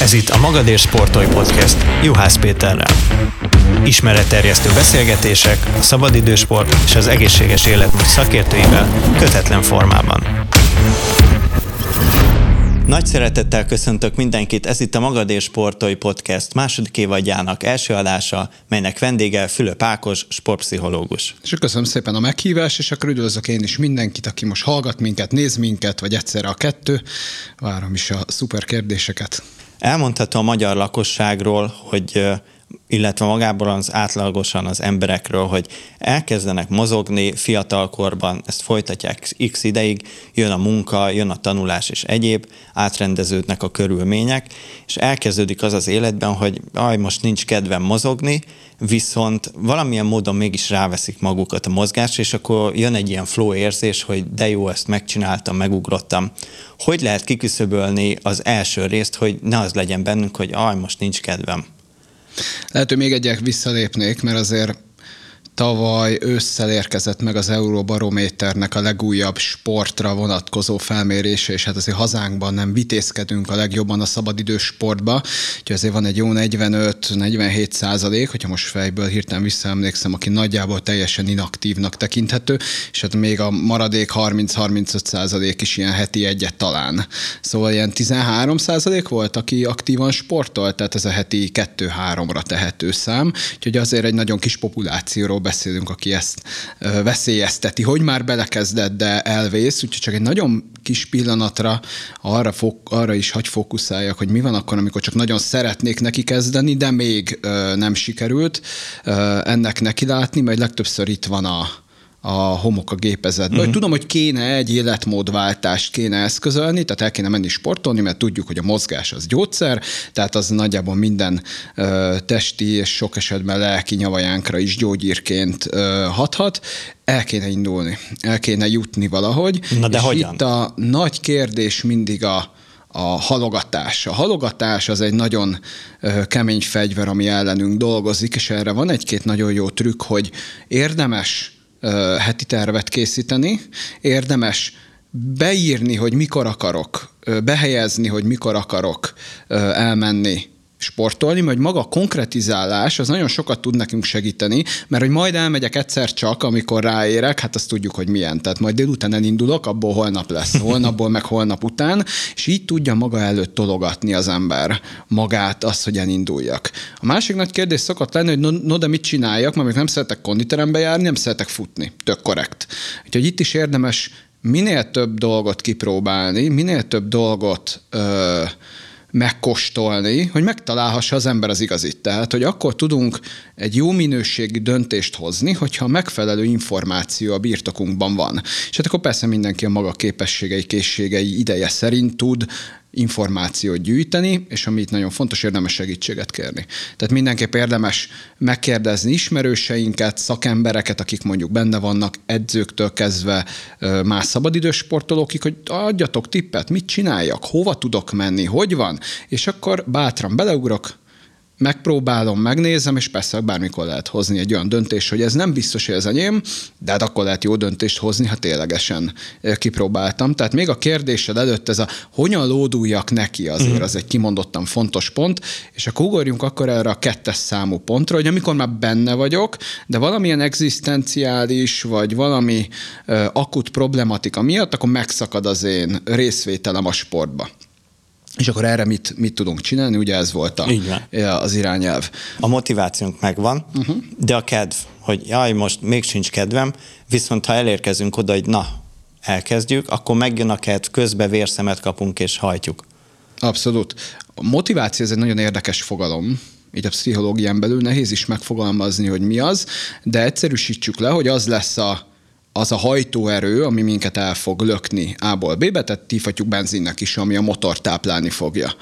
Ez itt a Magadér Sportoly Podcast Juhász Péterrel. Ismeretterjesztő beszélgetések, a szabadidősport és az egészséges életmód szakértőivel kötetlen formában. Nagy szeretettel köszöntök mindenkit, ez itt a Magadér Sportoly Podcast második évadjának első adása, melynek vendége Fülöp Ákos, sportpszichológus. És köszönöm szépen a meghívást, és akkor üdvözlök én is mindenkit, aki most hallgat minket, néz minket, vagy egyszerre a kettő. Várom is a szuper kérdéseket. Elmondható a magyar lakosságról, hogy illetve magából az átlagosan az emberekről, hogy elkezdenek mozogni fiatalkorban, ezt folytatják x ideig, jön a munka, jön a tanulás és egyéb, átrendeződnek a körülmények, és elkezdődik az az életben, hogy aj, most nincs kedvem mozogni, viszont valamilyen módon mégis ráveszik magukat a mozgásra, és akkor jön egy ilyen flow érzés, hogy de jó, ezt megcsináltam, megugrottam. Hogy lehet kiküszöbölni az első részt, hogy ne az legyen bennünk, hogy aj, most nincs kedvem? Lehet, hogy még egyek visszalépnék, mert azért Tavaly ősszel érkezett meg az Euróbarométernek a legújabb sportra vonatkozó felmérése, és hát azért hazánkban nem vitézkedünk a legjobban a szabadidős sportba, úgyhogy azért van egy jó 45-47 százalék, hogyha most fejből hirtelen visszaemlékszem, aki nagyjából teljesen inaktívnak tekinthető, és hát még a maradék 30-35 százalék is ilyen heti egyet talán. Szóval ilyen 13 százalék volt, aki aktívan sportolt, tehát ez a heti 2-3-ra tehető szám, úgyhogy azért egy nagyon kis populációról beszélünk, aki ezt veszélyezteti, hogy már belekezdett, de elvész, úgyhogy csak egy nagyon kis pillanatra arra, fok, arra is hagy fókuszáljak, hogy mi van akkor, amikor csak nagyon szeretnék neki kezdeni, de még nem sikerült ennek neki látni, majd legtöbbször itt van a, a homok a gépezetben. Uh-huh. Hogy tudom, hogy kéne egy életmódváltást kéne eszközölni, tehát el kéne menni sportolni, mert tudjuk, hogy a mozgás az gyógyszer, tehát az nagyjából minden ö, testi és sok esetben lelki nyavajánkra is gyógyírként ö, hathat. El kéne indulni, el kéne jutni valahogy. Na de és hogyan? itt a nagy kérdés mindig a, a halogatás. A halogatás az egy nagyon kemény fegyver, ami ellenünk dolgozik, és erre van egy-két nagyon jó trükk, hogy érdemes heti tervet készíteni, érdemes beírni, hogy mikor akarok, behelyezni, hogy mikor akarok elmenni sportolni, vagy maga a konkretizálás az nagyon sokat tud nekünk segíteni, mert hogy majd elmegyek egyszer csak, amikor ráérek, hát azt tudjuk, hogy milyen. Tehát majd délután elindulok, abból holnap lesz, holnapból meg holnap után, és így tudja maga előtt tologatni az ember magát, azt, hogy elinduljak. A másik nagy kérdés szokott lenni, hogy no, no de mit csináljak, mert még nem szeretek konditerembe járni, nem szeretek futni. Tök korrekt. Úgyhogy itt is érdemes minél több dolgot kipróbálni, minél több dolgot ö, megkóstolni, hogy megtalálhassa az ember az igazit. Tehát, hogy akkor tudunk egy jó minőségi döntést hozni, hogyha megfelelő információ a birtokunkban van. És hát akkor persze mindenki a maga képességei, készségei ideje szerint tud információt gyűjteni, és ami itt nagyon fontos, érdemes segítséget kérni. Tehát mindenképp érdemes megkérdezni ismerőseinket, szakembereket, akik mondjuk benne vannak, edzőktől kezdve más szabadidős sportolókig, hogy adjatok tippet, mit csináljak, hova tudok menni, hogy van, és akkor bátran beleugrok, megpróbálom, megnézem, és persze bármikor lehet hozni egy olyan döntést, hogy ez nem biztos, hogy ez enyém, de hát akkor lehet jó döntést hozni, ha ténylegesen kipróbáltam. Tehát még a kérdésed előtt ez a hogyan lóduljak neki azért, uh-huh. az egy kimondottan fontos pont, és akkor ugorjunk akkor erre a kettes számú pontra, hogy amikor már benne vagyok, de valamilyen egzisztenciális, vagy valami akut problematika miatt, akkor megszakad az én részvételem a sportba. És akkor erre mit, mit tudunk csinálni? Ugye ez volt a, az irányelv. A motivációnk megvan, uh-huh. de a kedv, hogy jaj, most még sincs kedvem, viszont ha elérkezünk oda, hogy na, elkezdjük, akkor megjön a kedv, közbe vérszemet kapunk és hajtjuk. Abszolút. A motiváció ez egy nagyon érdekes fogalom, így a pszichológián belül nehéz is megfogalmazni, hogy mi az, de egyszerűsítsük le, hogy az lesz a az a hajtóerő, ami minket el fog lökni A-ból B-be, tehát tífatjuk benzinnek is, ami a motor táplálni fogja.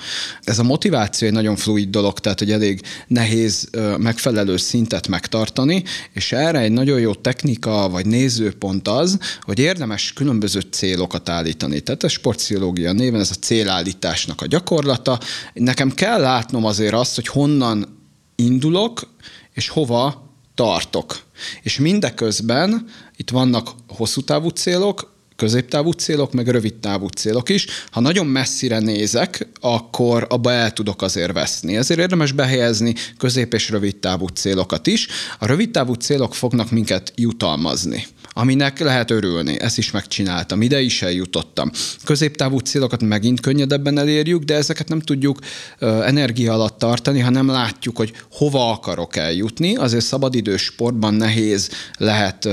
Ez a motiváció egy nagyon fluid dolog, tehát hogy elég nehéz megfelelő szintet megtartani, és erre egy nagyon jó technika vagy nézőpont az, hogy érdemes különböző célokat állítani. Tehát a sportpszichológia néven ez a célállításnak a gyakorlata. Nekem kell látnom azért azt, hogy honnan indulok, és hova tartok. És mindeközben itt vannak hosszú távú célok, középtávú célok, meg rövidtávú célok is. Ha nagyon messzire nézek, akkor abba el tudok azért veszni. Ezért érdemes behelyezni közép- és rövidtávú célokat is. A rövidtávú célok fognak minket jutalmazni aminek lehet örülni. Ezt is megcsináltam, ide is eljutottam. Középtávú célokat megint könnyedebben elérjük, de ezeket nem tudjuk energia alatt tartani, ha nem látjuk, hogy hova akarok eljutni. Azért szabadidős sportban nehéz lehet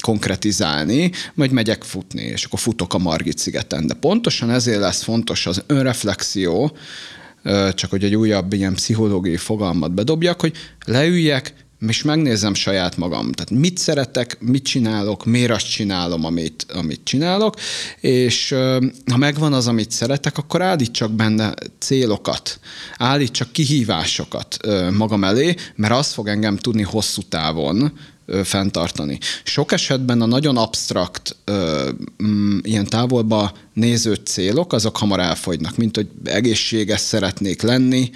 konkretizálni, majd megyek futni, és akkor futok a Margit szigeten. De pontosan ezért lesz fontos az önreflexió, csak hogy egy újabb ilyen pszichológiai fogalmat bedobjak, hogy leüljek, és megnézem saját magam. Tehát mit szeretek, mit csinálok, miért azt csinálom, amit, amit csinálok, és ha megvan az, amit szeretek, akkor állítsak benne célokat, állítsak kihívásokat magam elé, mert az fog engem tudni hosszú távon fenntartani. Sok esetben a nagyon absztrakt, mm, ilyen távolba néző célok, azok hamar elfogynak, mint hogy egészséges szeretnék lenni,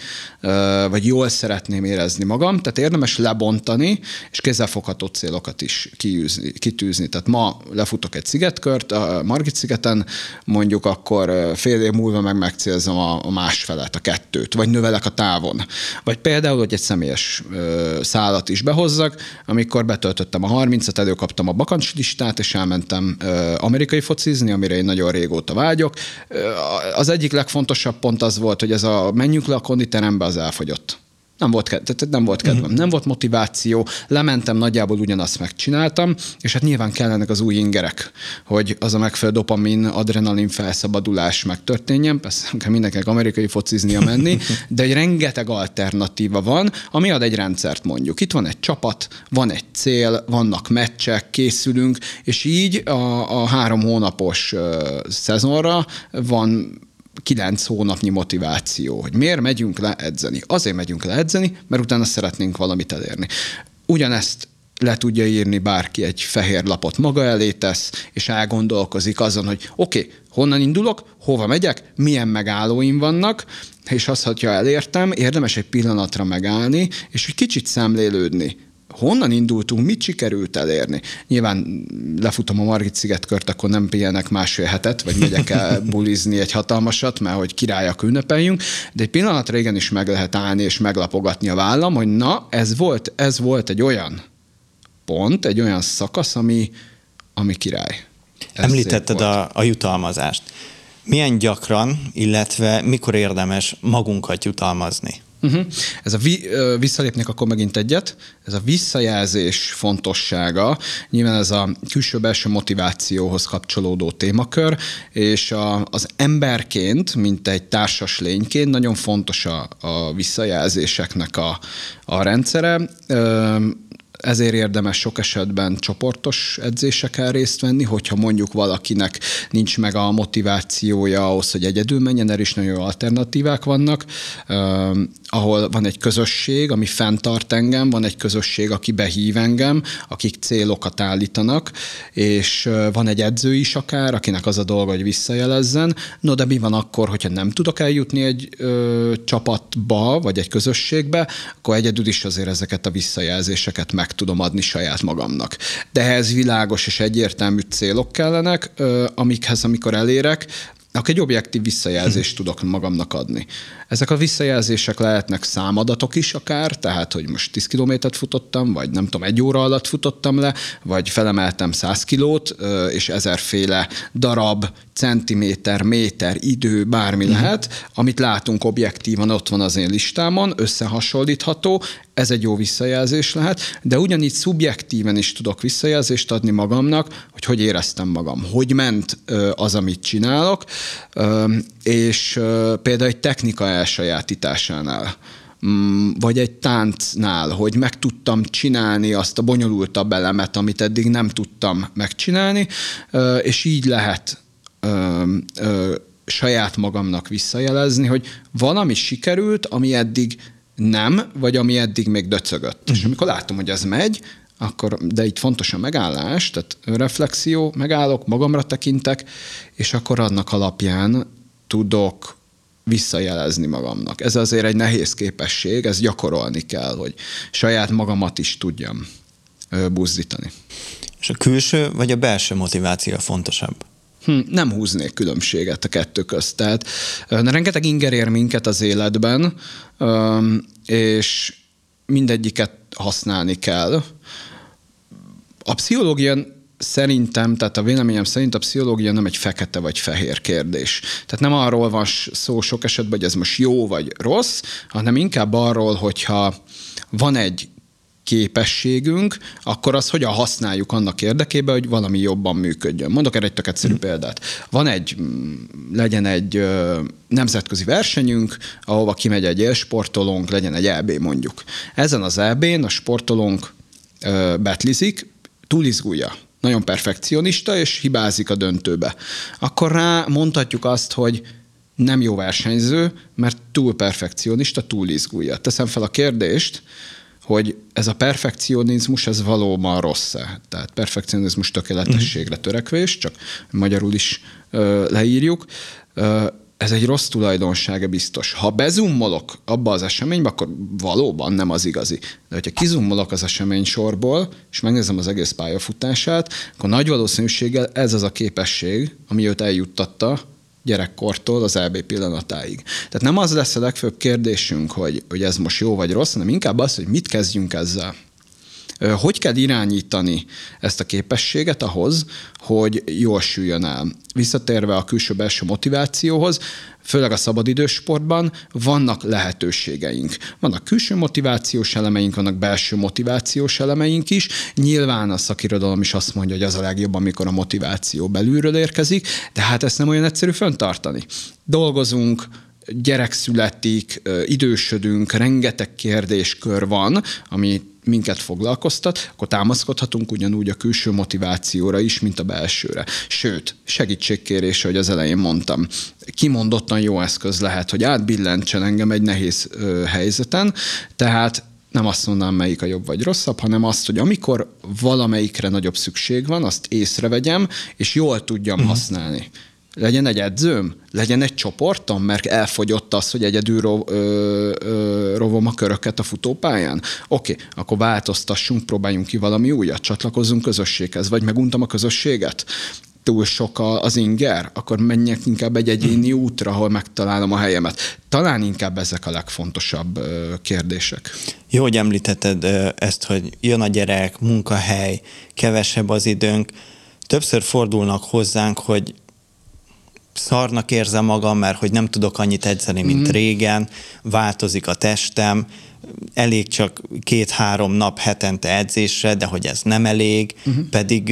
vagy jól szeretném érezni magam, tehát érdemes lebontani, és kézzelfogható célokat is kiűzni, kitűzni. Tehát ma lefutok egy szigetkört, a Margit szigeten mondjuk akkor fél év múlva meg megcélzom a, másfelet, a kettőt, vagy növelek a távon. Vagy például, hogy egy személyes szállat is behozzak, amikor betöltöttem a 30-at, előkaptam a bakancslistát, és elmentem amerikai focizni, amire én nagyon régóta vágyok. Az egyik legfontosabb pont az volt, hogy ez a menjünk le a konditerembe, az elfogyott. Nem volt, tehát nem volt kedvem, uh-huh. nem volt motiváció, lementem, nagyjából ugyanazt megcsináltam, és hát nyilván kellenek az új ingerek, hogy az a megfelelő dopamin, adrenalin felszabadulás megtörténjen. Persze nem kell mindenkinek amerikai fociznia menni, de egy rengeteg alternatíva van, ami ad egy rendszert mondjuk. Itt van egy csapat, van egy cél, vannak meccsek, készülünk, és így a, a három hónapos uh, szezonra van kilenc hónapnyi motiváció, hogy miért megyünk le edzeni. Azért megyünk le edzeni, mert utána szeretnénk valamit elérni. Ugyanezt le tudja írni bárki egy fehér lapot maga elé tesz, és elgondolkozik azon, hogy oké, okay, honnan indulok, hova megyek, milyen megállóim vannak, és azt, hogyha elértem, érdemes egy pillanatra megállni, és egy kicsit szemlélődni honnan indultunk, mit sikerült elérni. Nyilván lefutom a Margit szigetkört, akkor nem pihenek másfél hetet, vagy megyek el bulizni egy hatalmasat, mert hogy királyak ünnepeljünk, de egy pillanatra igenis meg lehet állni és meglapogatni a vállam, hogy na, ez volt, ez volt egy olyan pont, egy olyan szakasz, ami, ami király. Ez Említetted a, a jutalmazást. Milyen gyakran, illetve mikor érdemes magunkat jutalmazni? Uh-huh. Ez a vi, visszalépnék akkor megint egyet, ez a visszajelzés fontossága, nyilván ez a külső-belső motivációhoz kapcsolódó témakör, és a, az emberként, mint egy társas lényként nagyon fontos a, a visszajelzéseknek a, a rendszere ezért érdemes sok esetben csoportos edzéseken részt venni, hogyha mondjuk valakinek nincs meg a motivációja ahhoz, hogy egyedül menjen, erre is nagyon jó alternatívák vannak, ahol van egy közösség, ami fenntart engem, van egy közösség, aki behív engem, akik célokat állítanak, és van egy edző is akár, akinek az a dolga, hogy visszajelezzen. No, de mi van akkor, hogyha nem tudok eljutni egy ö, csapatba, vagy egy közösségbe, akkor egyedül is azért ezeket a visszajelzéseket meg tudom adni saját magamnak. De ehhez világos és egyértelmű célok kellenek, amikhez, amikor elérek, akkor egy objektív visszajelzést tudok magamnak adni. Ezek a visszajelzések lehetnek számadatok is akár, tehát, hogy most 10 kilométert futottam, vagy nem tudom, egy óra alatt futottam le, vagy felemeltem 100 kilót, és ezerféle darab, centiméter, méter, idő, bármi uh-huh. lehet, amit látunk objektívan, ott van az én listámon, összehasonlítható, ez egy jó visszajelzés lehet, de ugyanígy szubjektíven is tudok visszajelzést adni magamnak, hogy hogy éreztem magam, hogy ment az, amit csinálok, és például egy technika elsajátításánál, mm, vagy egy táncnál, hogy meg tudtam csinálni azt a bonyolultabb elemet, amit eddig nem tudtam megcsinálni, és így lehet saját magamnak visszajelezni, hogy valami sikerült, ami eddig nem, vagy ami eddig még döcögött. Uh-huh. És mhm. amikor látom, hogy ez megy, akkor, de itt fontos a megállás, tehát reflexió, megállok, magamra tekintek, és akkor annak alapján tudok visszajelezni magamnak. Ez azért egy nehéz képesség, ez gyakorolni kell, hogy saját magamat is tudjam buzdítani. És a külső vagy a belső motiváció fontosabb? Hm, nem húznék különbséget a kettő közt. Tehát rengeteg inger ér minket az életben, és mindegyiket használni kell. A pszichológia szerintem, tehát a véleményem szerint a pszichológia nem egy fekete vagy fehér kérdés. Tehát nem arról van szó sok esetben, hogy ez most jó vagy rossz, hanem inkább arról, hogyha van egy képességünk, akkor azt hogyan használjuk annak érdekében, hogy valami jobban működjön. Mondok erre egy tök egyszerű mm. példát. Van egy, mm, legyen egy nemzetközi versenyünk, ahova kimegy egy élsportolónk, legyen egy EB mondjuk. Ezen az EB-n a sportolónk betlizik, túlizgulja, nagyon perfekcionista, és hibázik a döntőbe. Akkor rá mondhatjuk azt, hogy nem jó versenyző, mert túl perfekcionista, túl izgulja. Teszem fel a kérdést, hogy ez a perfekcionizmus, ez valóban rossz-e? Tehát perfekcionizmus tökéletességre törekvés, csak magyarul is ö, leírjuk. Ö, ez egy rossz tulajdonsága biztos. Ha bezummolok abba az eseménybe, akkor valóban nem az igazi. De hogyha kizummolok az esemény sorból, és megnézem az egész pályafutását, akkor nagy valószínűséggel ez az a képesség, ami őt eljuttatta gyerekkortól az EB pillanatáig. Tehát nem az lesz a legfőbb kérdésünk, hogy, hogy ez most jó vagy rossz, hanem inkább az, hogy mit kezdjünk ezzel. Hogy kell irányítani ezt a képességet ahhoz, hogy jól süljön el? Visszatérve a külső-belső motivációhoz, főleg a szabadidős sportban vannak lehetőségeink. Vannak külső motivációs elemeink, vannak belső motivációs elemeink is. Nyilván a szakirodalom is azt mondja, hogy az a legjobb, amikor a motiváció belülről érkezik, de hát ezt nem olyan egyszerű föntartani. Dolgozunk, gyerek születik, idősödünk, rengeteg kérdéskör van, ami minket foglalkoztat, akkor támaszkodhatunk ugyanúgy a külső motivációra is, mint a belsőre. Sőt, segítségkérés, hogy az elején mondtam, kimondottan jó eszköz lehet, hogy átbillentsen engem egy nehéz ö, helyzeten, tehát nem azt mondanám, melyik a jobb vagy rosszabb, hanem azt, hogy amikor valamelyikre nagyobb szükség van, azt észrevegyem, és jól tudjam uh-huh. használni legyen egy edzőm, legyen egy csoportom, mert elfogyott az, hogy egyedül ro, ö, ö, rovom a köröket a futópályán. Oké, akkor változtassunk, próbáljunk ki valami újat, csatlakozzunk közösséghez, vagy meguntam a közösséget túl sok az inger, akkor menjek inkább egy egyéni útra, ahol megtalálom a helyemet. Talán inkább ezek a legfontosabb kérdések. Jó, hogy említetted ezt, hogy jön a gyerek, munkahely, kevesebb az időnk. Többször fordulnak hozzánk, hogy szarnak érzem magam, mert hogy nem tudok annyit edzeni, mint mm. régen, változik a testem, elég csak két-három nap hetente edzésre, de hogy ez nem elég, uh-huh. pedig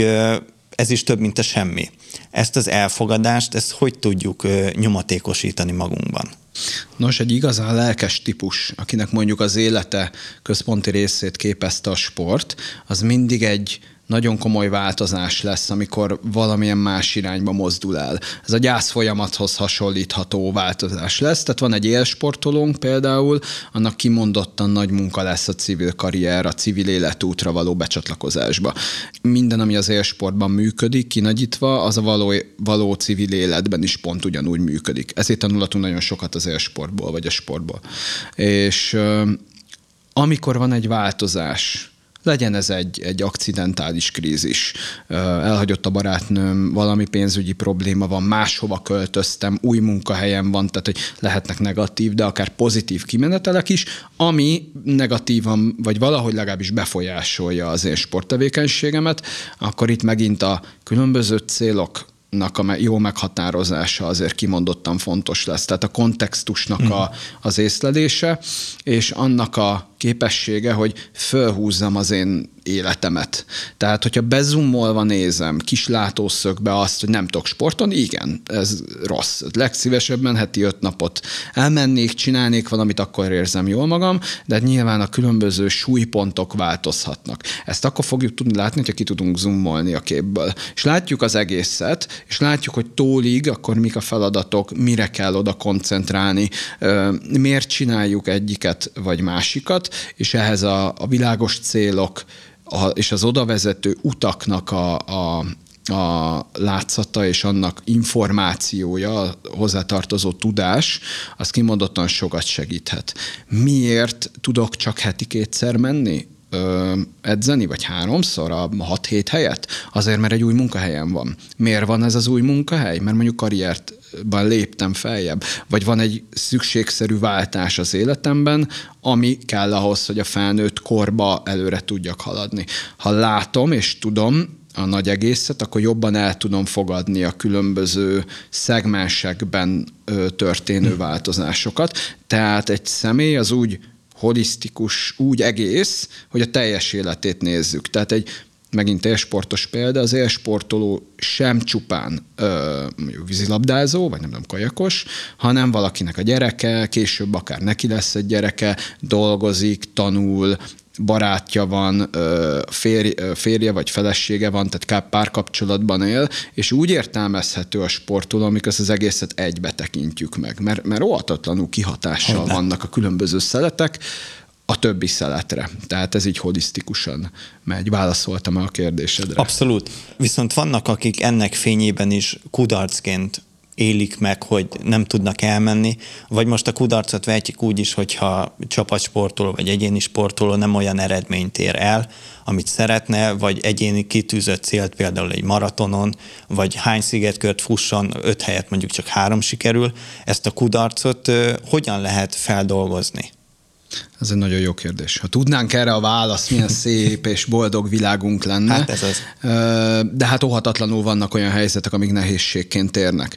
ez is több, mint a semmi. Ezt az elfogadást, ezt hogy tudjuk nyomatékosítani magunkban? Nos, egy igazán lelkes típus, akinek mondjuk az élete központi részét képezte a sport, az mindig egy nagyon komoly változás lesz, amikor valamilyen más irányba mozdul el. Ez a gyász folyamathoz hasonlítható változás lesz. Tehát van egy élsportolónk például, annak kimondottan nagy munka lesz a civil karrier, a civil életútra való becsatlakozásba. Minden, ami az élsportban működik, kinagyítva, az a való, való civil életben is pont ugyanúgy működik. Ezért tanulatunk nagyon sokat az élsportból, vagy a sportból. És amikor van egy változás, legyen ez egy, egy akcidentális krízis. Elhagyott a barátnőm, valami pénzügyi probléma van, máshova költöztem, új munkahelyem van, tehát hogy lehetnek negatív, de akár pozitív kimenetelek is, ami negatívan, vagy valahogy legalábbis befolyásolja az én sporttevékenységemet, akkor itt megint a különböző célok a jó meghatározása azért kimondottan fontos lesz. Tehát a kontextusnak a, mhm. az észlelése, és annak a képessége, hogy fölhúzzam az én életemet. Tehát, hogyha bezumolva nézem kis látószögbe azt, hogy nem tudok sportolni, igen, ez rossz. Legszívesebben heti öt napot elmennék, csinálnék valamit, akkor érzem jól magam, de nyilván a különböző súlypontok változhatnak. Ezt akkor fogjuk tudni látni, hogyha ki tudunk zoomolni a képből. És látjuk az egészet, és látjuk, hogy tólig, akkor mik a feladatok, mire kell oda koncentrálni, miért csináljuk egyiket vagy másikat, és ehhez a, a világos célok a, és az odavezető utaknak a, a, a látszata és annak információja, hozzátartozó tudás, az kimondottan sokat segíthet. Miért tudok csak heti kétszer menni? Ö, edzeni, vagy háromszor a 6-7 helyet? Azért, mert egy új munkahelyen van. Miért van ez az új munkahely? Mert mondjuk karriertban léptem feljebb, vagy van egy szükségszerű váltás az életemben, ami kell ahhoz, hogy a felnőtt korba előre tudjak haladni. Ha látom és tudom, a nagy egészet, akkor jobban el tudom fogadni a különböző szegmensekben történő hm. változásokat. Tehát egy személy az úgy holisztikus, úgy egész, hogy a teljes életét nézzük. Tehát egy megint élsportos példa, az élsportoló sem csupán ö, vízilabdázó, vagy nem tudom, kajakos, hanem valakinek a gyereke, később akár neki lesz egy gyereke, dolgozik, tanul, barátja van, férje, férje vagy felesége van, tehát párkapcsolatban él, és úgy értelmezhető a sportoló, amikor az egészet egybe tekintjük meg, mert, mert óhatatlanul kihatással Hogyne. vannak a különböző szeletek, a többi szeletre. Tehát ez így holisztikusan megy. Válaszoltam a kérdésedre. Abszolút. Viszont vannak, akik ennek fényében is kudarcként élik meg, hogy nem tudnak elmenni, vagy most a kudarcot vehetjük úgy is, hogyha csapatsportoló vagy egyéni sportoló nem olyan eredményt ér el, amit szeretne, vagy egyéni kitűzött célt például egy maratonon, vagy hány szigetkört fusson, öt helyet mondjuk csak három sikerül, ezt a kudarcot hogyan lehet feldolgozni? Ez egy nagyon jó kérdés. Ha tudnánk erre a választ, milyen szép és boldog világunk lenne. Hát ez az. De hát óhatatlanul vannak olyan helyzetek, amik nehézségként érnek.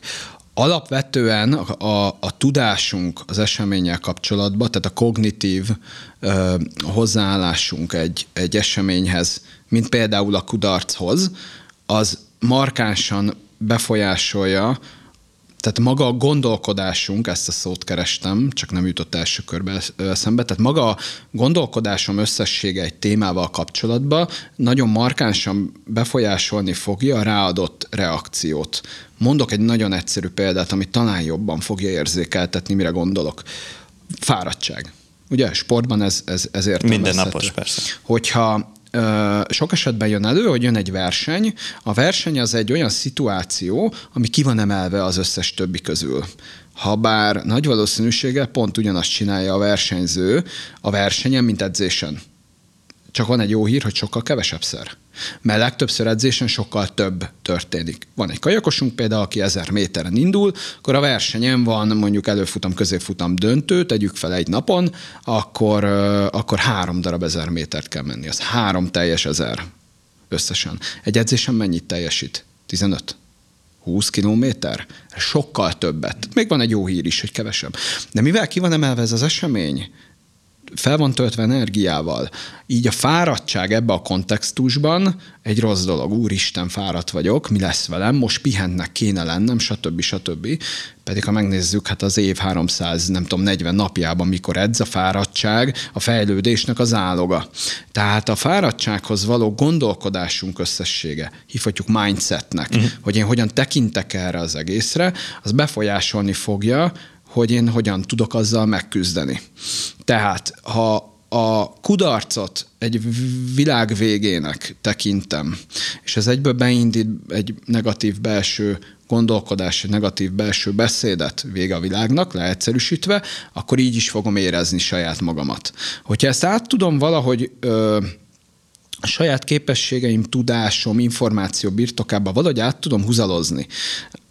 Alapvetően a, a, tudásunk az eseménnyel kapcsolatban, tehát a kognitív ö, hozzáállásunk egy, egy eseményhez, mint például a kudarchoz, az markánsan befolyásolja tehát maga a gondolkodásunk, ezt a szót kerestem, csak nem jutott első körbe eszembe, tehát maga a gondolkodásom összessége egy témával kapcsolatban nagyon markánsan befolyásolni fogja a ráadott reakciót. Mondok egy nagyon egyszerű példát, ami talán jobban fogja érzékeltetni, mire gondolok. Fáradtság. Ugye sportban ez, ez, ezért Minden napos, persze. Hogyha sok esetben jön elő, hogy jön egy verseny. A verseny az egy olyan szituáció, ami ki van emelve az összes többi közül. Habár nagy valószínűséggel pont ugyanazt csinálja a versenyző a versenyen, mint edzésen. Csak van egy jó hír, hogy sokkal kevesebb szer. Mert legtöbbször edzésen sokkal több történik. Van egy kajakosunk például, aki ezer méteren indul, akkor a versenyen van mondjuk előfutam, középfutam döntő, tegyük fel egy napon, akkor, akkor három darab ezer métert kell menni. Az három teljes ezer összesen. Egy edzésen mennyit teljesít? 15? 20 kilométer? Sokkal többet. Még van egy jó hír is, hogy kevesebb. De mivel ki van emelve ez az esemény, fel van töltve energiával. Így a fáradtság ebbe a kontextusban egy rossz dolog. Úristen, fáradt vagyok, mi lesz velem, most pihennek kéne lennem, stb. stb. Pedig ha megnézzük, hát az év 300, nem tudom, 40 napjában, mikor edz a fáradtság, a fejlődésnek az áloga. Tehát a fáradtsághoz való gondolkodásunk összessége, hívhatjuk mindsetnek, uh-huh. hogy én hogyan tekintek erre az egészre, az befolyásolni fogja, hogy én hogyan tudok azzal megküzdeni. Tehát, ha a kudarcot egy világ végének tekintem, és ez egyből beindít egy negatív belső gondolkodás, egy negatív belső beszédet vége a világnak, leegyszerűsítve, akkor így is fogom érezni saját magamat. Hogyha ezt át tudom valahogy ö, a saját képességeim, tudásom, információ birtokába valahogy át tudom húzalozni,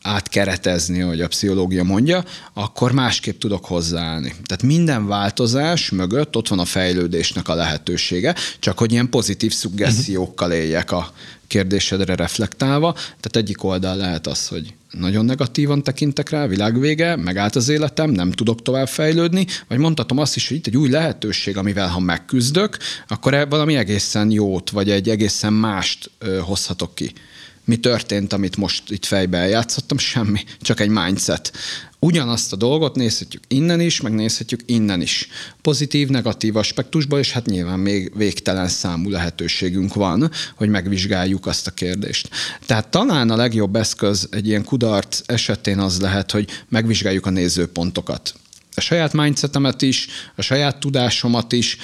átkeretezni, hogy a pszichológia mondja, akkor másképp tudok hozzáállni. Tehát minden változás mögött ott van a fejlődésnek a lehetősége, csak hogy ilyen pozitív szuggessziókkal éljek a kérdésedre reflektálva. Tehát egyik oldal lehet az, hogy nagyon negatívan tekintek rá, világvége, megállt az életem, nem tudok tovább fejlődni, vagy mondhatom azt is, hogy itt egy új lehetőség, amivel ha megküzdök, akkor e valami egészen jót, vagy egy egészen mást hozhatok ki mi történt, amit most itt fejbe eljátszottam? Semmi, csak egy mindset. Ugyanazt a dolgot nézhetjük innen is, meg nézhetjük innen is. Pozitív, negatív aspektusban, és hát nyilván még végtelen számú lehetőségünk van, hogy megvizsgáljuk azt a kérdést. Tehát talán a legjobb eszköz egy ilyen kudarc esetén az lehet, hogy megvizsgáljuk a nézőpontokat a saját mindsetemet is, a saját tudásomat is,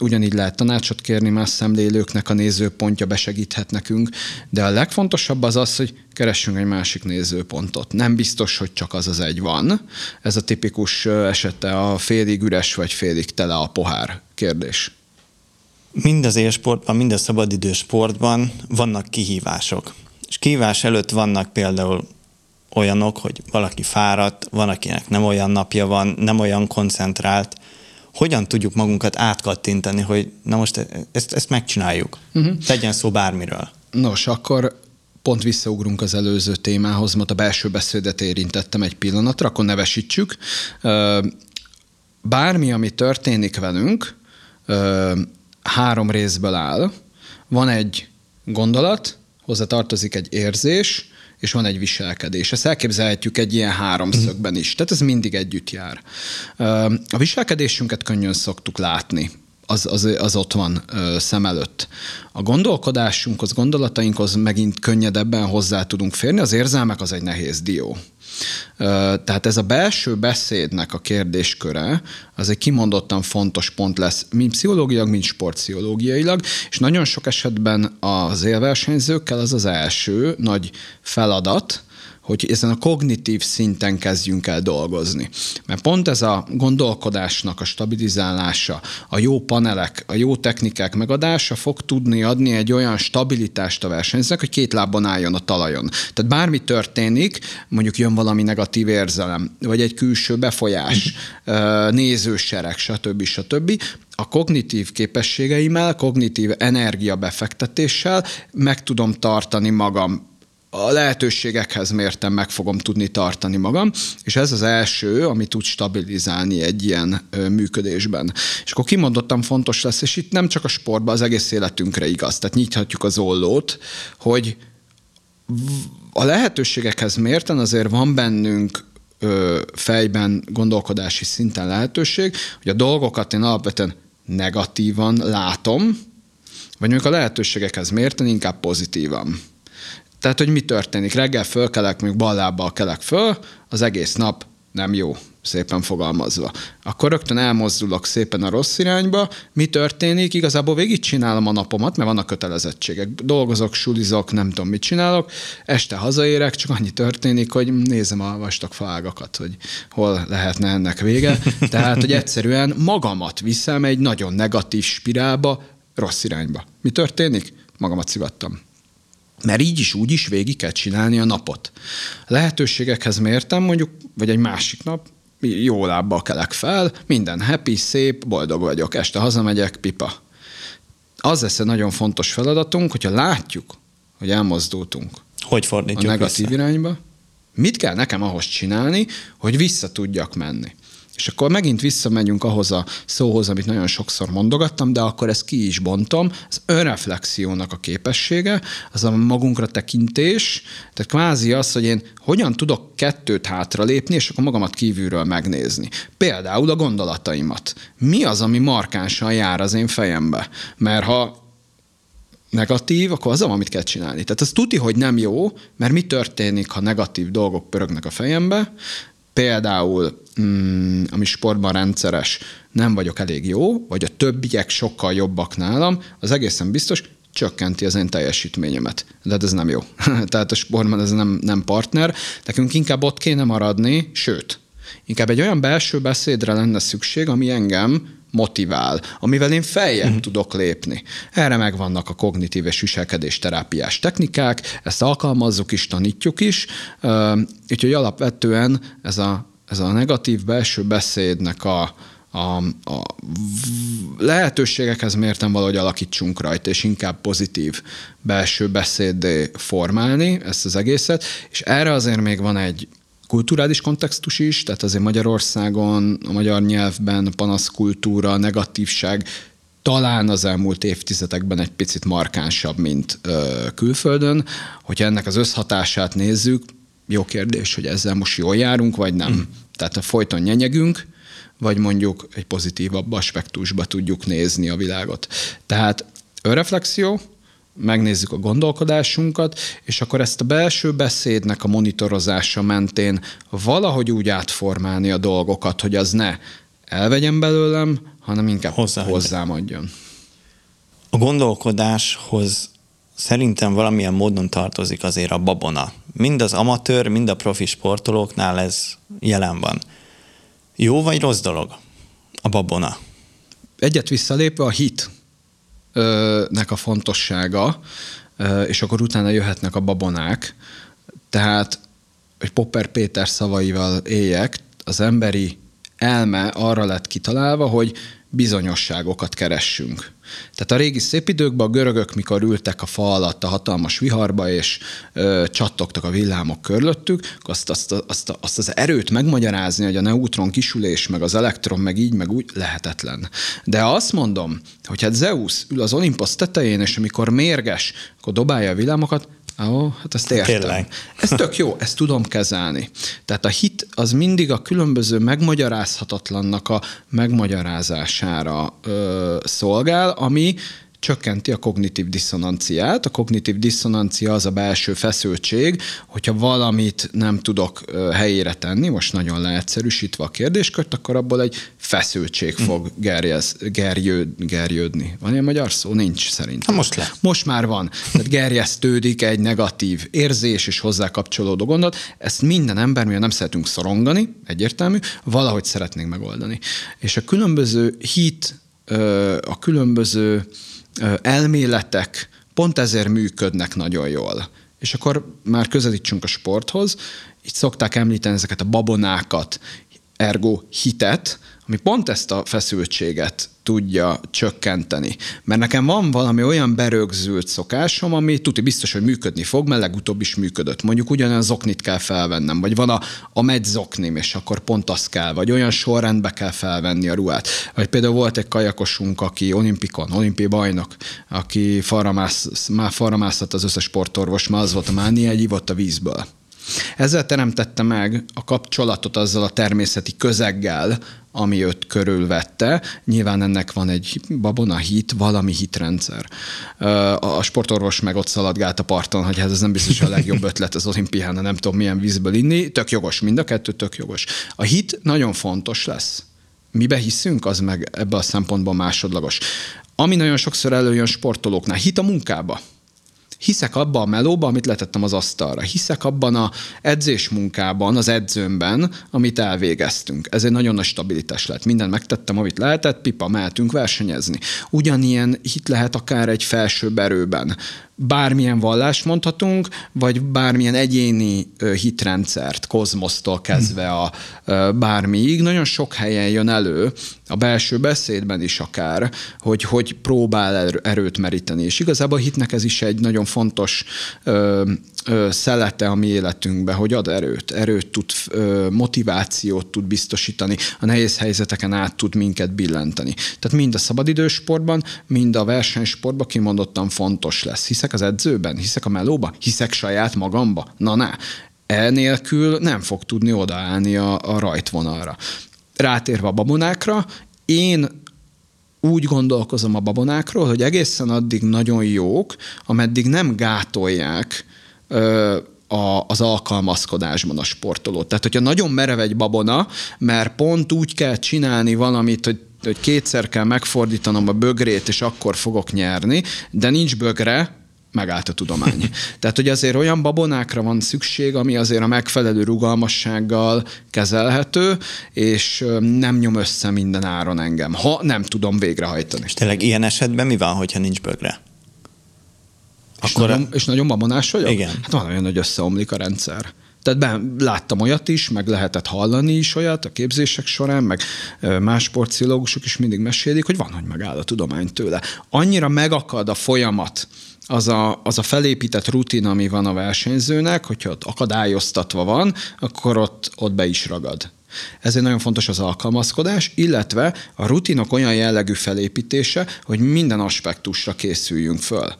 ugyanígy lehet tanácsot kérni más szemlélőknek, a nézőpontja besegíthet nekünk, de a legfontosabb az az, hogy keressünk egy másik nézőpontot. Nem biztos, hogy csak az az egy van. Ez a tipikus esete a félig üres vagy félig tele a pohár kérdés. Mind az élsportban, mind a szabadidő sportban vannak kihívások. És kihívás előtt vannak például olyanok, hogy valaki fáradt, van, akinek nem olyan napja van, nem olyan koncentrált. Hogyan tudjuk magunkat átkattintani, hogy na most ezt, ezt megcsináljuk? Uh-huh. Tegyen szó bármiről. Nos, akkor pont visszaugrunk az előző témához, mert a belső beszédet érintettem egy pillanatra, akkor nevesítsük. Bármi, ami történik velünk, három részből áll. Van egy gondolat, hozzá tartozik egy érzés, és van egy viselkedés. Ezt elképzelhetjük egy ilyen háromszögben is, tehát ez mindig együtt jár. A viselkedésünket könnyen szoktuk látni az, az, az ott van ö, szem előtt. A gondolkodásunkhoz, gondolatainkhoz megint könnyedebben hozzá tudunk férni, az érzelmek az egy nehéz dió. Ö, tehát ez a belső beszédnek a kérdésköre, az egy kimondottan fontos pont lesz, mind pszichológiailag, mind sportpszichológiailag, és nagyon sok esetben az élversenyzőkkel az az első nagy feladat, hogy ezen a kognitív szinten kezdjünk el dolgozni. Mert pont ez a gondolkodásnak a stabilizálása, a jó panelek, a jó technikák megadása fog tudni adni egy olyan stabilitást a versenyzőnek, hogy két lábban álljon a talajon. Tehát bármi történik, mondjuk jön valami negatív érzelem, vagy egy külső befolyás, nézősereg, stb. stb a kognitív képességeimmel, kognitív energiabefektetéssel meg tudom tartani magam a lehetőségekhez mértem meg fogom tudni tartani magam, és ez az első, ami tud stabilizálni egy ilyen működésben. És akkor kimondottan fontos lesz, és itt nem csak a sportban, az egész életünkre igaz. Tehát nyithatjuk az ollót, hogy a lehetőségekhez mérten azért van bennünk fejben, gondolkodási szinten lehetőség, hogy a dolgokat én alapvetően negatívan látom, vagy mondjuk a lehetőségekhez mérten inkább pozitívan. Tehát, hogy mi történik? Reggel fölkelek, még bal lábbal kelek föl, az egész nap nem jó, szépen fogalmazva. Akkor rögtön elmozdulok szépen a rossz irányba. Mi történik? Igazából végigcsinálom a napomat, mert vannak kötelezettségek. Dolgozok, sulizok, nem tudom, mit csinálok. Este hazaérek, csak annyi történik, hogy nézem a vastag faágakat, hogy hol lehetne ennek vége. Tehát, hogy egyszerűen magamat viszem egy nagyon negatív spirálba, rossz irányba. Mi történik? Magamat szivattam. Mert így is, úgy is végig kell csinálni a napot. Lehetőségekhez mértem mondjuk, vagy egy másik nap, jó lábbal kelek fel, minden happy, szép, boldog vagyok, este hazamegyek, pipa. Az lesz egy nagyon fontos feladatunk, hogyha látjuk, hogy elmozdultunk hogy fordítjuk a negatív vissza? irányba, mit kell nekem ahhoz csinálni, hogy vissza tudjak menni. És akkor megint visszamegyünk ahhoz a szóhoz, amit nagyon sokszor mondogattam, de akkor ezt ki is bontom. Az önreflexiónak a képessége, az a magunkra tekintés, tehát kvázi az, hogy én hogyan tudok kettőt hátra lépni, és akkor magamat kívülről megnézni. Például a gondolataimat. Mi az, ami markánsan jár az én fejembe? Mert ha negatív, akkor az, amit kell csinálni. Tehát az tuti, hogy nem jó, mert mi történik, ha negatív dolgok pörögnek a fejembe, például, mm, ami sportban rendszeres, nem vagyok elég jó, vagy a többiek sokkal jobbak nálam, az egészen biztos, csökkenti az én teljesítményemet. De hát ez nem jó. Tehát a sportban ez nem, nem partner. Nekünk inkább ott kéne maradni, sőt, inkább egy olyan belső beszédre lenne szükség, ami engem motivál, amivel én feljebb uh-huh. tudok lépni. Erre megvannak a kognitív és viselkedés terápiás technikák, ezt alkalmazzuk is, tanítjuk is, úgyhogy alapvetően ez a, ez a negatív belső beszédnek a, a, a lehetőségekhez mértem valahogy alakítsunk rajta, és inkább pozitív belső beszéd formálni ezt az egészet, és erre azért még van egy kulturális kontextus is, tehát azért Magyarországon, a magyar nyelvben panaszkultúra, negatívság talán az elmúlt évtizedekben egy picit markánsabb, mint ö, külföldön. Hogyha ennek az összhatását nézzük, jó kérdés, hogy ezzel most jól járunk, vagy nem. Mm. Tehát a folyton nyenyegünk, vagy mondjuk egy pozitívabb aspektusba tudjuk nézni a világot. Tehát önreflexió, megnézzük a gondolkodásunkat, és akkor ezt a belső beszédnek a monitorozása mentén valahogy úgy átformálni a dolgokat, hogy az ne elvegyen belőlem, hanem inkább Hozzá hozzám adjon. A gondolkodáshoz szerintem valamilyen módon tartozik azért a babona. Mind az amatőr, mind a profi sportolóknál ez jelen van. Jó vagy rossz dolog a babona? Egyet visszalépve a hit nek a fontossága, és akkor utána jöhetnek a babonák. Tehát, hogy Popper Péter szavaival éljek, az emberi elme arra lett kitalálva, hogy bizonyosságokat keressünk. Tehát a régi szép időkben a görögök, mikor ültek a fa alatt a hatalmas viharba, és ö, csattogtak a villámok körülöttük, azt, azt, azt, azt az erőt megmagyarázni, hogy a neutron kisülés, meg az elektron, meg így, meg úgy, lehetetlen. De azt mondom, hogy hát Zeus ül az Olympus tetején, és amikor mérges, akkor dobálja a villámokat, Ó, hát ezt értem. Tényleg. Ez tök jó, ezt tudom kezelni. Tehát a hit az mindig a különböző megmagyarázhatatlannak a megmagyarázására ö, szolgál, ami csökkenti a kognitív diszonanciát. A kognitív diszonancia az a belső feszültség, hogyha valamit nem tudok helyére tenni, most nagyon leegyszerűsítve a kérdéskört, akkor abból egy feszültség hm. fog gerjez, gerjőd, gerjődni. Van ilyen magyar szó? Nincs szerintem. Ha most le. Most már van. Tehát gerjesztődik egy negatív érzés és hozzá kapcsolódó gondot. Ezt minden ember, mivel nem szeretünk szorongani, egyértelmű, valahogy szeretnénk megoldani. És a különböző hit, a különböző elméletek pont ezért működnek nagyon jól. És akkor már közelítsünk a sporthoz. Itt szokták említeni ezeket a babonákat, ergo hitet, ami pont ezt a feszültséget tudja csökkenteni. Mert nekem van valami olyan berögzült szokásom, ami tuti biztos, hogy működni fog, mert legutóbb is működött. Mondjuk ugyanolyan zoknit kell felvennem, vagy van a, a megy zoknim, és akkor pont az kell, vagy olyan sorrendbe kell felvenni a ruhát. Vagy például volt egy kajakosunk, aki olimpikon, olimpi bajnok, aki faramász, már faramászott az összes sportorvos, már az volt a mánia, egy ivott a vízből. Ezzel teremtette meg a kapcsolatot azzal a természeti közeggel, ami őt körülvette. Nyilván ennek van egy babona hit, valami hitrendszer. A sportorvos meg ott szaladgált a parton, hogy hát ez nem biztos a legjobb ötlet az olimpián, nem tudom milyen vízből inni. Tök jogos, mind a kettő tök jogos. A hit nagyon fontos lesz. Mibe hiszünk, az meg ebbe a szempontból másodlagos. Ami nagyon sokszor előjön sportolóknál, hit a munkába. Hiszek abban a melóba, amit letettem az asztalra. Hiszek abban a edzés munkában, az edzőmben, amit elvégeztünk. Ez egy nagyon nagy stabilitás lett. Minden megtettem, amit lehetett, pipa, mehetünk versenyezni. Ugyanilyen hit lehet akár egy felső erőben bármilyen vallást mondhatunk, vagy bármilyen egyéni hitrendszert, kozmosztól kezdve a bármiig. Nagyon sok helyen jön elő, a belső beszédben is akár, hogy hogy próbál erőt meríteni. És igazából a hitnek ez is egy nagyon fontos szelete a mi életünkbe, hogy ad erőt, erőt tud, motivációt tud biztosítani, a nehéz helyzeteken át tud minket billenteni. Tehát mind a szabadidősportban, mind a versenysportban kimondottan fontos lesz. Hiszek az edzőben, hiszek a melóba, hiszek saját magamba. Na, na, enélkül nem fog tudni odaállni a, a rajtvonalra. Rátérve a babonákra, én úgy gondolkozom a babonákról, hogy egészen addig nagyon jók, ameddig nem gátolják a, az alkalmazkodásban a sportolót. Tehát, hogyha nagyon merev egy babona, mert pont úgy kell csinálni valamit, hogy hogy kétszer kell megfordítanom a bögrét, és akkor fogok nyerni, de nincs bögre, megállt a tudomány. Tehát, hogy azért olyan babonákra van szükség, ami azért a megfelelő rugalmassággal kezelhető, és nem nyom össze minden áron engem, ha nem tudom végrehajtani. És tényleg ilyen esetben mi van, hogyha nincs bögre? És, Akkor nagyon, és nagyon babonás vagyok? Igen. Hát van olyan, hogy összeomlik a rendszer. Tehát ben, láttam olyat is, meg lehetett hallani is olyat a képzések során, meg más sportpszichológusok is mindig mesélik, hogy van, hogy megáll a tudomány tőle. Annyira megakad a folyamat, az a, az a felépített rutin, ami van a versenyzőnek, hogyha ott akadályoztatva van, akkor ott, ott be is ragad. Ezért nagyon fontos az alkalmazkodás, illetve a rutinok olyan jellegű felépítése, hogy minden aspektusra készüljünk föl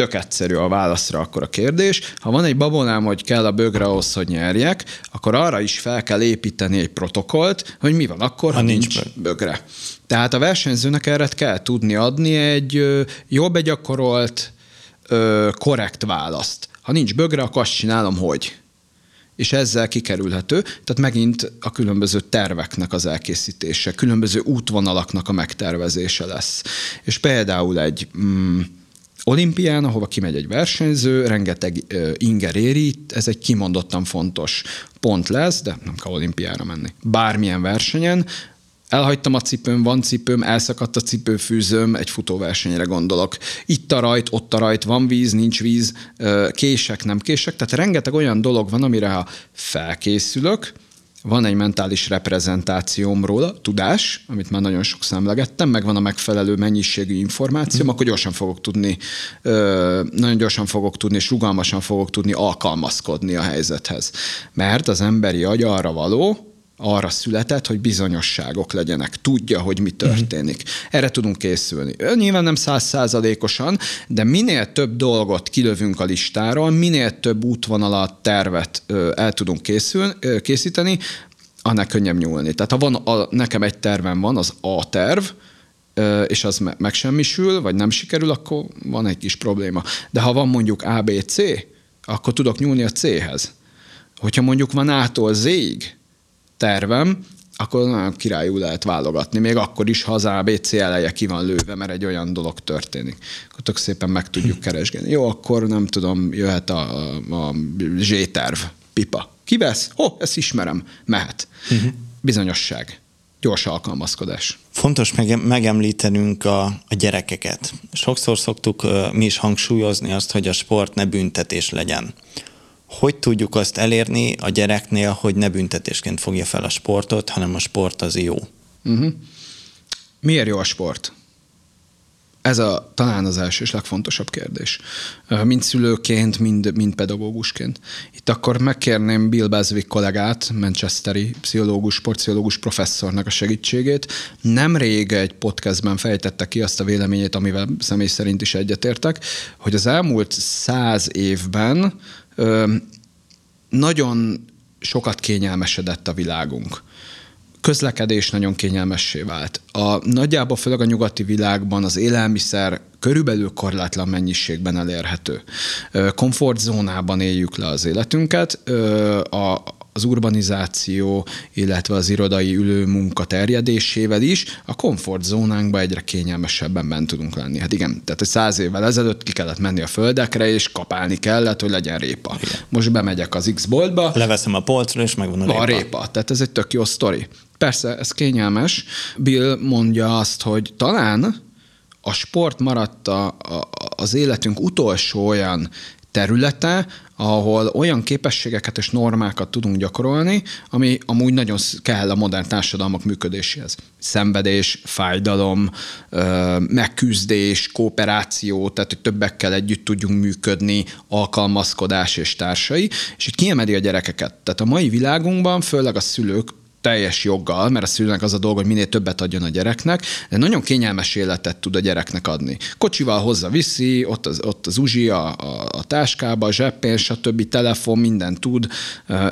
tök egyszerű a válaszra akkor a kérdés. Ha van egy babonám, hogy kell a bögre ahhoz, hogy nyerjek, akkor arra is fel kell építeni egy protokollt, hogy mi van akkor, ha, ha nincs, nincs bögre. Tehát a versenyzőnek erre kell tudni adni egy jól begyakorolt, korrekt választ. Ha nincs bögre, akkor azt csinálom, hogy és ezzel kikerülhető, tehát megint a különböző terveknek az elkészítése, különböző útvonalaknak a megtervezése lesz. És például egy mm, olimpián, ahova kimegy egy versenyző, rengeteg inger éri, ez egy kimondottan fontos pont lesz, de nem kell olimpiára menni. Bármilyen versenyen Elhagytam a cipőm, van cipőm, elszakadt a cipőfűzőm, egy futóversenyre gondolok. Itt a rajt, ott a rajt, van víz, nincs víz, kések, nem kések. Tehát rengeteg olyan dolog van, amire ha felkészülök, van egy mentális reprezentációm róla, tudás, amit már nagyon sok szemlegettem, meg van a megfelelő mennyiségű információm, mm. akkor gyorsan fogok tudni, nagyon gyorsan fogok tudni, és rugalmasan fogok tudni alkalmazkodni a helyzethez. Mert az emberi agy arra való, arra született, hogy bizonyosságok legyenek, tudja, hogy mi történik. Uh-huh. Erre tudunk készülni. Nyilván nem százszázalékosan, de minél több dolgot kilövünk a listáról, minél több útvonalat, tervet el tudunk készül, készíteni, annál könnyebb nyúlni. Tehát ha van a, nekem egy tervem van, az A terv, és az megsemmisül, vagy nem sikerül, akkor van egy kis probléma. De ha van mondjuk A, B, C, akkor tudok nyúlni a C-hez. Hogyha mondjuk van A-tól Z-ig, tervem, akkor nagyon királyú lehet válogatni, még akkor is, ha az ABC eleje ki van lőve, mert egy olyan dolog történik. Akkor tök szépen meg tudjuk keresgélni. Jó, akkor nem tudom, jöhet a, a, a Z-terv, pipa. Kivesz? Oh, ezt ismerem, mehet. Uh-huh. Bizonyosság gyors alkalmazkodás. Fontos mege- megemlítenünk a, a gyerekeket. Sokszor szoktuk uh, mi is hangsúlyozni azt, hogy a sport ne büntetés legyen hogy tudjuk azt elérni a gyereknél, hogy ne büntetésként fogja fel a sportot, hanem a sport az jó? Uh-huh. Miért jó a sport? Ez a, talán az első és legfontosabb kérdés. Mind szülőként, mind, mind pedagógusként. Itt akkor megkérném Bill Beswick kollégát, manchesteri pszichológus, sportpszichológus professzornak a segítségét. Nemrég egy podcastben fejtette ki azt a véleményét, amivel személy szerint is egyetértek, hogy az elmúlt száz évben nagyon sokat kényelmesedett a világunk. Közlekedés nagyon kényelmessé vált. A, nagyjából főleg a nyugati világban az élelmiszer körülbelül korlátlan mennyiségben elérhető. Komfortzónában éljük le az életünket. A, az urbanizáció, illetve az irodai ülő munka terjedésével is a komfortzónánkba egyre kényelmesebben bent tudunk lenni. Hát igen, tehát egy száz évvel ezelőtt ki kellett menni a földekre, és kapálni kellett, hogy legyen répa. Igen. Most bemegyek az X-boltba. Leveszem a polcra, és megvan a répa. A répa. Tehát ez egy tök jó sztori. Persze, ez kényelmes. Bill mondja azt, hogy talán a sport maradt a, a, az életünk utolsó olyan területe, ahol olyan képességeket és normákat tudunk gyakorolni, ami amúgy nagyon kell a modern társadalmak működéséhez. Szenvedés, fájdalom, megküzdés, kooperáció, tehát hogy többekkel együtt tudjunk működni, alkalmazkodás és társai, és itt kiemeli a gyerekeket. Tehát a mai világunkban, főleg a szülők teljes joggal, mert a szülőnek az a dolog, hogy minél többet adjon a gyereknek, de nagyon kényelmes életet tud a gyereknek adni. Kocsival hozza viszi, ott az, ott az uzsi a, a, a táskába, a zseppén, stb. telefon, minden tud,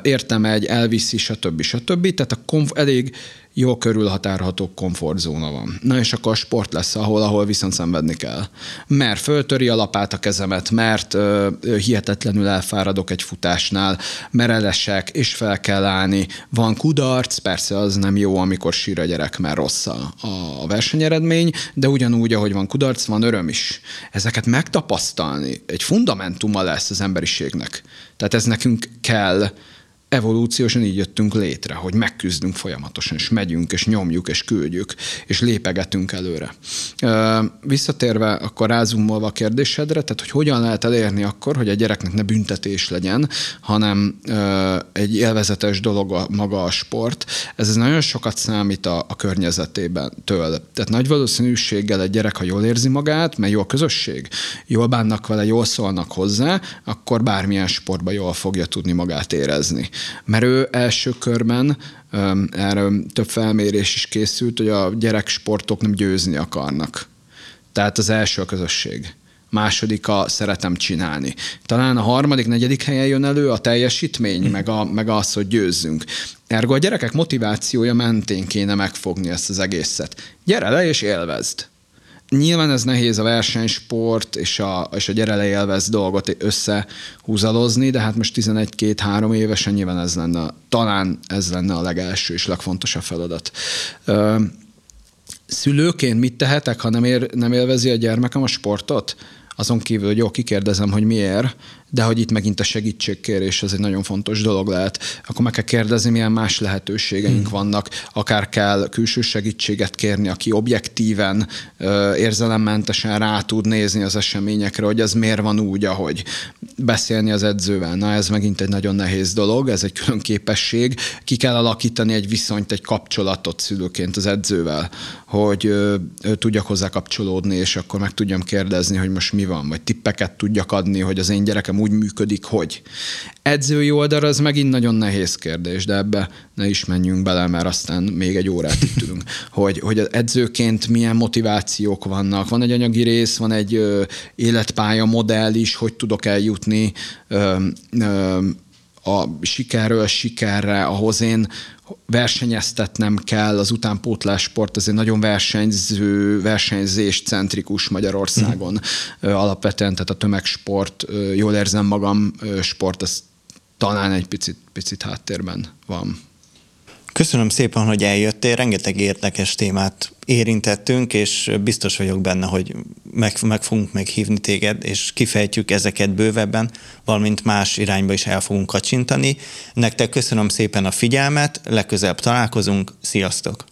értem egy, elviszi, stb. stb. Tehát a konf- elég jó körülhatárható komfortzóna van. Na és akkor sport lesz, ahol, ahol viszont szenvedni kell. Mert föltöri a lapát a kezemet, mert ö, hihetetlenül elfáradok egy futásnál, mert elesek, és fel kell állni. Van kudarc, persze az nem jó, amikor sír a gyerek, mert rossz a, a versenyeredmény, de ugyanúgy, ahogy van kudarc, van öröm is. Ezeket megtapasztalni egy fundamentuma lesz az emberiségnek. Tehát ez nekünk kell, evolúciósan így jöttünk létre, hogy megküzdünk folyamatosan, és megyünk, és nyomjuk, és küldjük, és lépegetünk előre. Visszatérve akkor rázumolva a kérdésedre, tehát hogy hogyan lehet elérni akkor, hogy a gyereknek ne büntetés legyen, hanem egy élvezetes dolog a, maga a sport. Ez, ez nagyon sokat számít a, a környezetében től. Tehát nagy valószínűséggel egy gyerek, ha jól érzi magát, mert jó a közösség, jól bánnak vele, jól szólnak hozzá, akkor bármilyen sportban jól fogja tudni magát érezni mert ő első körben erről több felmérés is készült, hogy a gyereksportok nem győzni akarnak. Tehát az első a közösség. Második a szeretem csinálni. Talán a harmadik, negyedik helyen jön elő a teljesítmény, meg, a, meg az, hogy győzzünk. Ergo a gyerekek motivációja mentén kéne megfogni ezt az egészet. Gyere le és élvezd. Nyilván ez nehéz a versenysport és a, és a gyere élvez dolgot összehúzalozni, de hát most 11-2-3 évesen nyilván ez lenne, talán ez lenne a legelső és legfontosabb feladat. Szülőként mit tehetek, ha nem, ér, nem élvezi a gyermekem a sportot? Azon kívül, hogy jó, kikérdezem, hogy miért, de hogy itt megint a segítségkérés az egy nagyon fontos dolog lehet, akkor meg kell kérdezni, milyen más lehetőségeink hmm. vannak, akár kell külső segítséget kérni, aki objektíven, érzelemmentesen rá tud nézni az eseményekre, hogy ez miért van úgy, ahogy beszélni az edzővel. Na ez megint egy nagyon nehéz dolog, ez egy külön képesség. Ki kell alakítani egy viszonyt, egy kapcsolatot szülőként az edzővel, hogy ö, ö, tudjak hozzá kapcsolódni, és akkor meg tudjam kérdezni, hogy most mi van, vagy tippeket tudjak adni, hogy az én gyerekem úgy működik, hogy. Edzői oldalra az megint nagyon nehéz kérdés, de ebbe ne is menjünk bele, mert aztán még egy órát itt ülünk, hogy, hogy az edzőként milyen motivációk vannak. Van egy anyagi rész, van egy ö, életpálya modell is, hogy tudok eljutni ö, ö, a sikerről sikerre, ahhoz én versenyeztetnem kell, az utánpótlás sport ez egy nagyon versenyző, versenyzés centrikus Magyarországon mm. alapvetően, tehát a tömegsport, jól érzem magam, sport, az talán egy picit, picit háttérben van. Köszönöm szépen, hogy eljöttél, rengeteg érdekes témát érintettünk, és biztos vagyok benne, hogy meg, meg fogunk meghívni téged, és kifejtjük ezeket bővebben, valamint más irányba is el fogunk kacsintani. Nektek köszönöm szépen a figyelmet, legközelebb találkozunk, sziasztok!